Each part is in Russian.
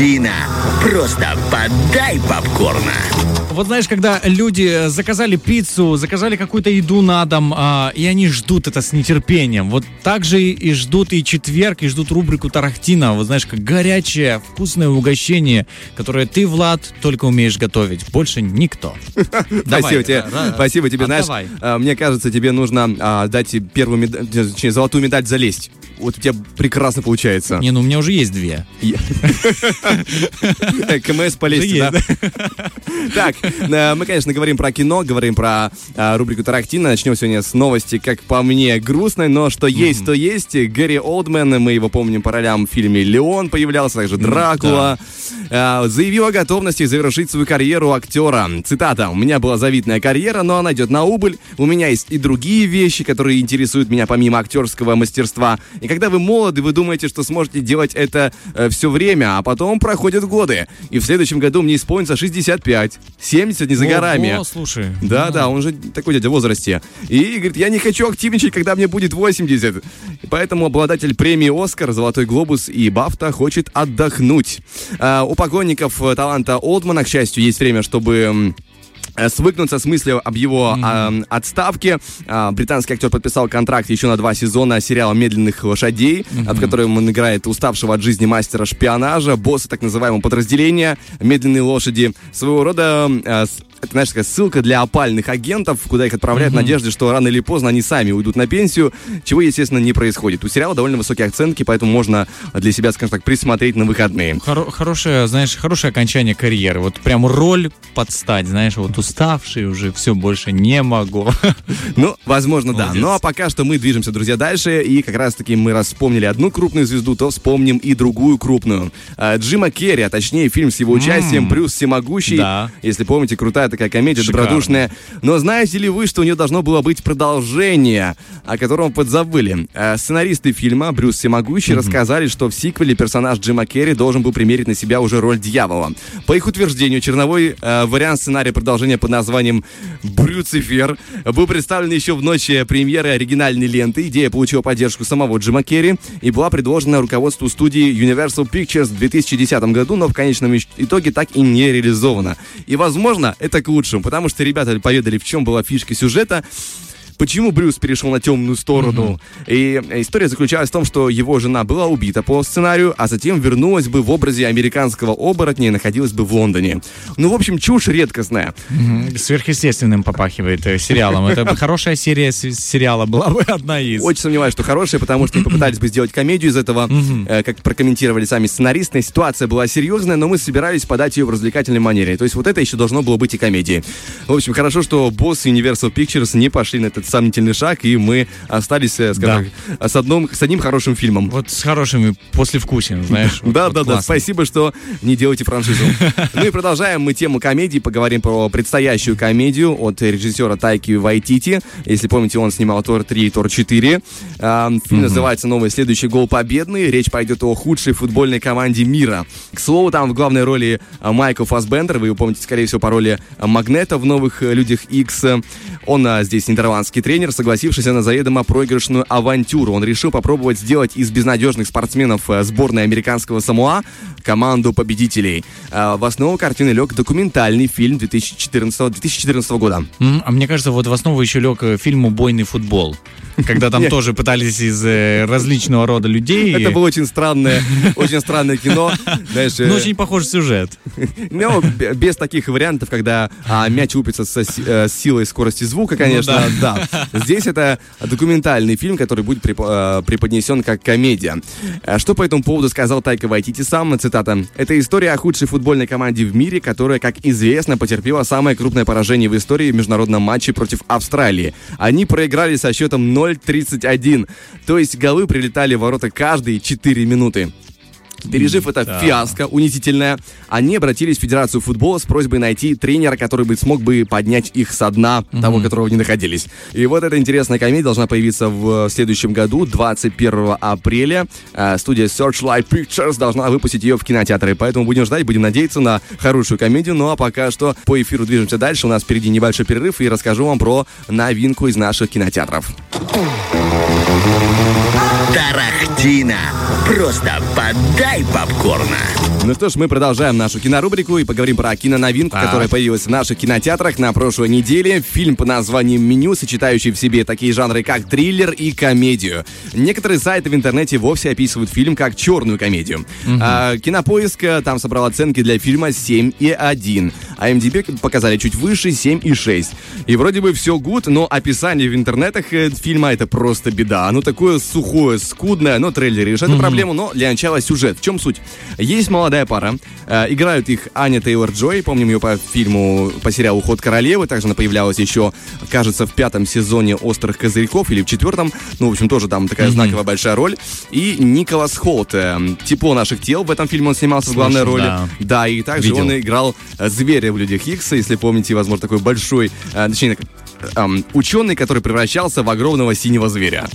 Тарантино. Просто подай попкорна. Вот знаешь, когда люди заказали пиццу, заказали какую-то еду на дом, а, и они ждут это с нетерпением. Вот так же и ждут и четверг, и ждут рубрику Тарахтина. Вот знаешь, как горячее, вкусное угощение, которое ты, Влад, только умеешь готовить. Больше никто. Спасибо тебе. Спасибо тебе. Знаешь, мне кажется, тебе нужно а, дать первую медаль, золотую медаль залезть. Вот у тебя прекрасно получается. Не, ну у меня уже есть две. КМС полезьте, да? Так, э, мы, конечно, говорим про кино, говорим про э, рубрику Тарактина. Начнем сегодня с новости, как по мне, грустной, но что есть, то есть. Гэри Олдмен, мы его помним по ролям в фильме «Леон» появлялся, также «Дракула». Э, заявил о готовности завершить свою карьеру актера. Цитата. «У меня была завидная карьера, но она идет на убыль. У меня есть и другие вещи, которые интересуют меня помимо актерского мастерства. И когда вы молоды, вы думаете, что сможете делать это все время, а потом проходят годы. И в следующем году мне исполнится 65. 70 не за горами. О, слушай. Да, ну. да, он же такой дядя в возрасте. И говорит, я не хочу активничать, когда мне будет 80. И поэтому обладатель премии «Оскар», «Золотой глобус» и «Бафта» хочет отдохнуть. А, поклонников таланта Олдмана, к счастью, есть время, чтобы Э, свыкнуться с мыслью об его mm-hmm. э, отставке. Э, британский актер подписал контракт еще на два сезона сериала «Медленных лошадей», mm-hmm. в котором он играет уставшего от жизни мастера шпионажа, босса так называемого подразделения «Медленные лошади». Своего рода э, это, знаешь, такая ссылка для опальных агентов, куда их отправляют mm-hmm. в надежде, что рано или поздно они сами уйдут на пенсию, чего, естественно, не происходит. У сериала довольно высокие оценки, поэтому можно для себя, скажем так, присмотреть на выходные. Хор- хорошее, знаешь, хорошее окончание карьеры. Вот прям роль подстать, знаешь, вот уставший уже, все, больше не могу. Ну, возможно, да. Ну, а пока что мы движемся, друзья, дальше, и как раз-таки мы раз вспомнили одну крупную звезду, то вспомним и другую крупную. А, Джима Керри, а точнее фильм с его участием «Брюс Всемогущий». Да. Если помните, крутая такая комедия, Шикарно. добродушная. Но знаете ли вы, что у нее должно было быть продолжение, о котором подзабыли? Э, сценаристы фильма Брюс Всемогущий mm-hmm. рассказали, что в сиквеле персонаж Джима Керри должен был примерить на себя уже роль дьявола. По их утверждению, черновой э, вариант сценария продолжения под названием «Брюцифер» был представлен еще в ночь премьеры оригинальной ленты. Идея получила поддержку самого Джима Керри и была предложена руководству студии Universal Pictures в 2010 году, но в конечном итоге так и не реализована. И, возможно, это к лучшему, потому что ребята поведали, в чем была фишка сюжета почему Брюс перешел на темную сторону. Mm-hmm. И история заключалась в том, что его жена была убита по сценарию, а затем вернулась бы в образе американского оборотня и находилась бы в Лондоне. Ну, в общем, чушь редкостная. Mm-hmm. Сверхъестественным попахивает э, сериалом. Это хорошая серия сериала была бы одна из. Очень сомневаюсь, что хорошая, потому что попытались бы сделать комедию из этого, э, как прокомментировали сами сценаристы. Ситуация была серьезная, но мы собирались подать ее в развлекательной манере. То есть вот это еще должно было быть и комедией. В общем, хорошо, что босс Universal Pictures не пошли на этот сомнительный шаг, и мы остались, э, скажем да. так, с, одном, с одним хорошим фильмом. Вот с хорошими послевкусием, знаешь. Да, да, да. Спасибо, что не делаете франшизу. Ну и продолжаем мы тему комедии, поговорим про предстоящую комедию от режиссера Тайки Вайтити. Если помните, он снимал Тор 3 и Тор 4. Фильм называется «Новый следующий гол победный». Речь пойдет о худшей футбольной команде мира. К слову, там в главной роли а, Майкл Фасбендер. Вы его помните, скорее всего, по роли Магнета в «Новых Людях X». Он а, здесь нидерландский Английский тренер, согласившийся на заведомо проигрышную авантюру. Он решил попробовать сделать из безнадежных спортсменов э, сборной американского Самуа команду победителей. Э, в основу картины лег документальный фильм 2014, 2014 года. А мне кажется, вот в основу еще лег э, фильм «Убойный футбол» когда там тоже пытались из различного рода людей. Это было очень странное, очень странное кино. Знаешь, ну, очень похож сюжет. Ну, без таких вариантов, когда а, мяч упится с силой скорости звука, конечно, ну, да. Здесь это документальный фильм, который будет э, преподнесен как комедия. Э, что по этому поводу сказал Тайка Вайтити сам? Цитата. «Это история о худшей футбольной команде в мире, которая, как известно, потерпела самое крупное поражение в истории в международном матче против Австралии. Они проиграли со счетом 0-31. То есть голы прилетали в ворота каждые 4 минуты. Пережив это да. фиаско унизительное, они обратились в Федерацию футбола с просьбой найти тренера, который бы смог бы поднять их со дна mm-hmm. того, которого они находились. И вот эта интересная комедия должна появиться в следующем году, 21 апреля. Э, студия Searchlight Pictures должна выпустить ее в кинотеатры. Поэтому будем ждать, будем надеяться на хорошую комедию. Ну а пока что по эфиру движемся дальше. У нас впереди небольшой перерыв и расскажу вам про новинку из наших кинотеатров. Тарахтина. Просто подай попкорна. Ну что ж, мы продолжаем нашу кинорубрику и поговорим про киноновинку, Так. которая появилась в наших кинотеатрах на прошлой неделе. Фильм по названием «Меню», сочетающий в себе такие жанры, как триллер и комедию. Некоторые сайты в интернете вовсе описывают фильм как черную комедию. А, Кинопоиск э, там собрал оценки для фильма 7 и 1. А MDB показали чуть выше 7 и 6. И вроде бы все гуд, но описание в интернетах э, фильма это просто беда. Оно такое сухое, скудное, но трейлер решает эту проблему, но для начала сюжет. В чем суть? Есть молодая пара, э, играют их Аня Тейлор-Джой, помним ее по фильму, по сериалу «Уход королевы», также она появлялась еще, кажется, в пятом сезоне «Острых козырьков» или в четвертом, ну, в общем, тоже там такая знаковая большая роль. И Николас Холт, э, «Тепло наших тел», в этом фильме он снимался в главной роли. да. Да, и также Видел. он играл э, зверя в «Людях Икс», если помните, возможно, такой большой, э, точнее, эм, ученый, который превращался в огромного синего зверя.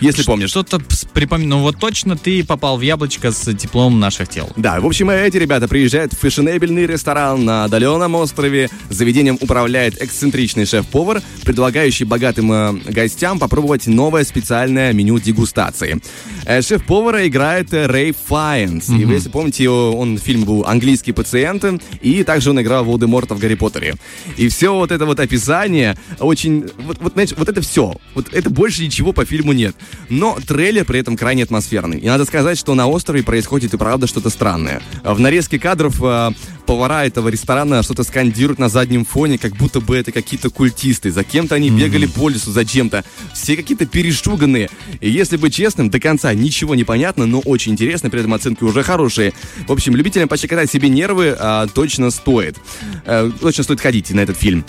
Если помнишь. Что-то припомню. Ну вот точно ты попал в яблочко с теплом наших тел. Да, в общем, эти ребята приезжают в фешенебельный ресторан на отдаленном острове. Заведением управляет эксцентричный шеф-повар, предлагающий богатым э, гостям попробовать новое специальное меню дегустации. Э, шеф-повара играет Рэй Файнс. И вы, если помните, он в фильме был «Английский пациент», и также он играл Волдеморта в «Гарри Поттере». И все вот это вот описание очень... Вот, вот, знаешь, вот это все. Вот это больше ничего по фильму нет. Но трейлер при этом крайне атмосферный. И надо сказать, что на острове происходит и правда что-то странное. В нарезке кадров э, повара этого ресторана что-то скандируют на заднем фоне, как будто бы это какие-то культисты. За кем-то они бегали по лесу, зачем-то. Все какие-то перешуганные. И если быть честным, до конца ничего не понятно, но очень интересно, при этом оценки уже хорошие. В общем, любителям пощекотать себе нервы а, точно стоит. Э, точно стоит ходить на этот фильм.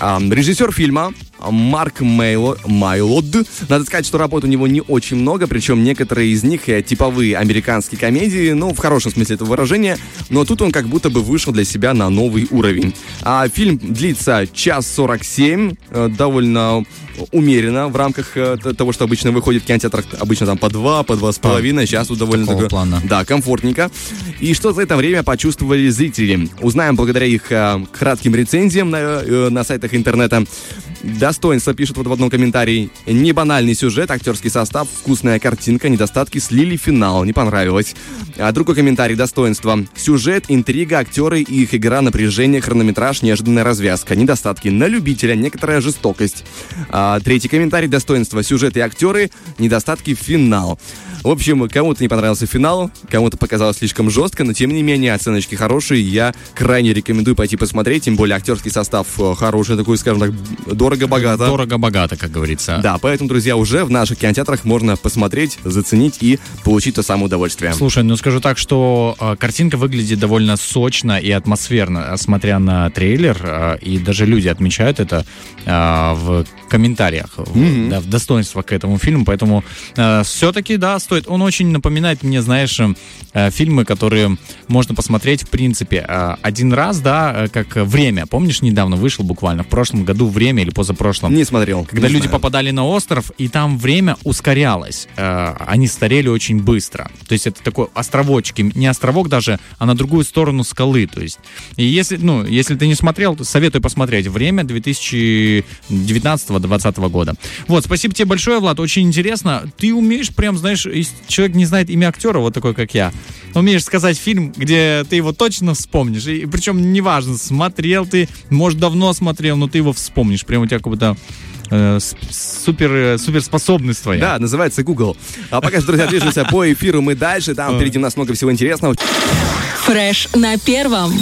А, режиссер фильма Марк Мейло, Майлод. Надо сказать, что работ у него не очень много, причем некоторые из них типовые американские комедии, ну, в хорошем смысле этого выражения, но тут он как будто бы вышел для себя на новый уровень. А фильм длится час 47, э, довольно умеренно в рамках э, того, что обычно выходит в кинотеатрах, обычно там по два, по два с половиной, сейчас тут довольно такого плана. да, комфортненько. И что за это время почувствовали зрители? Узнаем благодаря их э, кратким рецензиям на, на сайтах интернета. Достоинство пишут вот в одном комментарии. Не банальный сюжет, актерский состав, вкусная картинка, недостатки слили финал, не понравилось. А другой комментарий достоинства. Сюжет, интрига, актеры и их игра, напряжение, хронометраж, неожиданная развязка. Недостатки на любителя, некоторая жестокость. А, третий комментарий достоинства. Сюжет и актеры, недостатки финал. В общем, кому-то не понравился финал, кому-то показалось слишком жестко, но тем не менее оценочки хорошие. Я крайне рекомендую пойти посмотреть, тем более актерский состав э, хороший, такой, скажем так, дорого-богато. Дорого-богато, как говорится. Да, поэтому, друзья, уже в наших кинотеатрах можно посмотреть, заценить и получить то самое удовольствие. Слушай, ну скажу так, что э, картинка выглядит довольно сочно и атмосферно, э, смотря на трейлер, э, и даже люди отмечают это э, в комментариях, в, да, в достоинствах к этому фильму, поэтому все-таки, да, стоит. Он очень напоминает мне, знаешь, э, фильмы, которые можно посмотреть, в принципе, э, один раз, да, э, как «Время». Помнишь, недавно вышел буквально, в прошлом году «Время» или позапрошлом? Не смотрел. Когда не люди знаю. попадали на остров, и там время ускорялось. Э, Они старели очень быстро. То есть это такой островочек, и не островок даже, а на другую сторону скалы. То есть, и если, ну, если ты не смотрел, то советую посмотреть. Время 2019-2020 года. Вот, спасибо тебе большое, Влад, очень интересно. Ты умеешь прям, знаешь, если человек не знает имя актера, вот такой, как я, умеешь сказать фильм, где ты его точно вспомнишь. И, причем неважно, смотрел ты, может, давно смотрел, но ты его вспомнишь. Прям у тебя как будто э, супер, э, суперспособность твоя. Да, называется Google. А пока что, друзья, движемся по эфиру мы дальше. Там впереди у нас много всего интересного. Фреш на первом.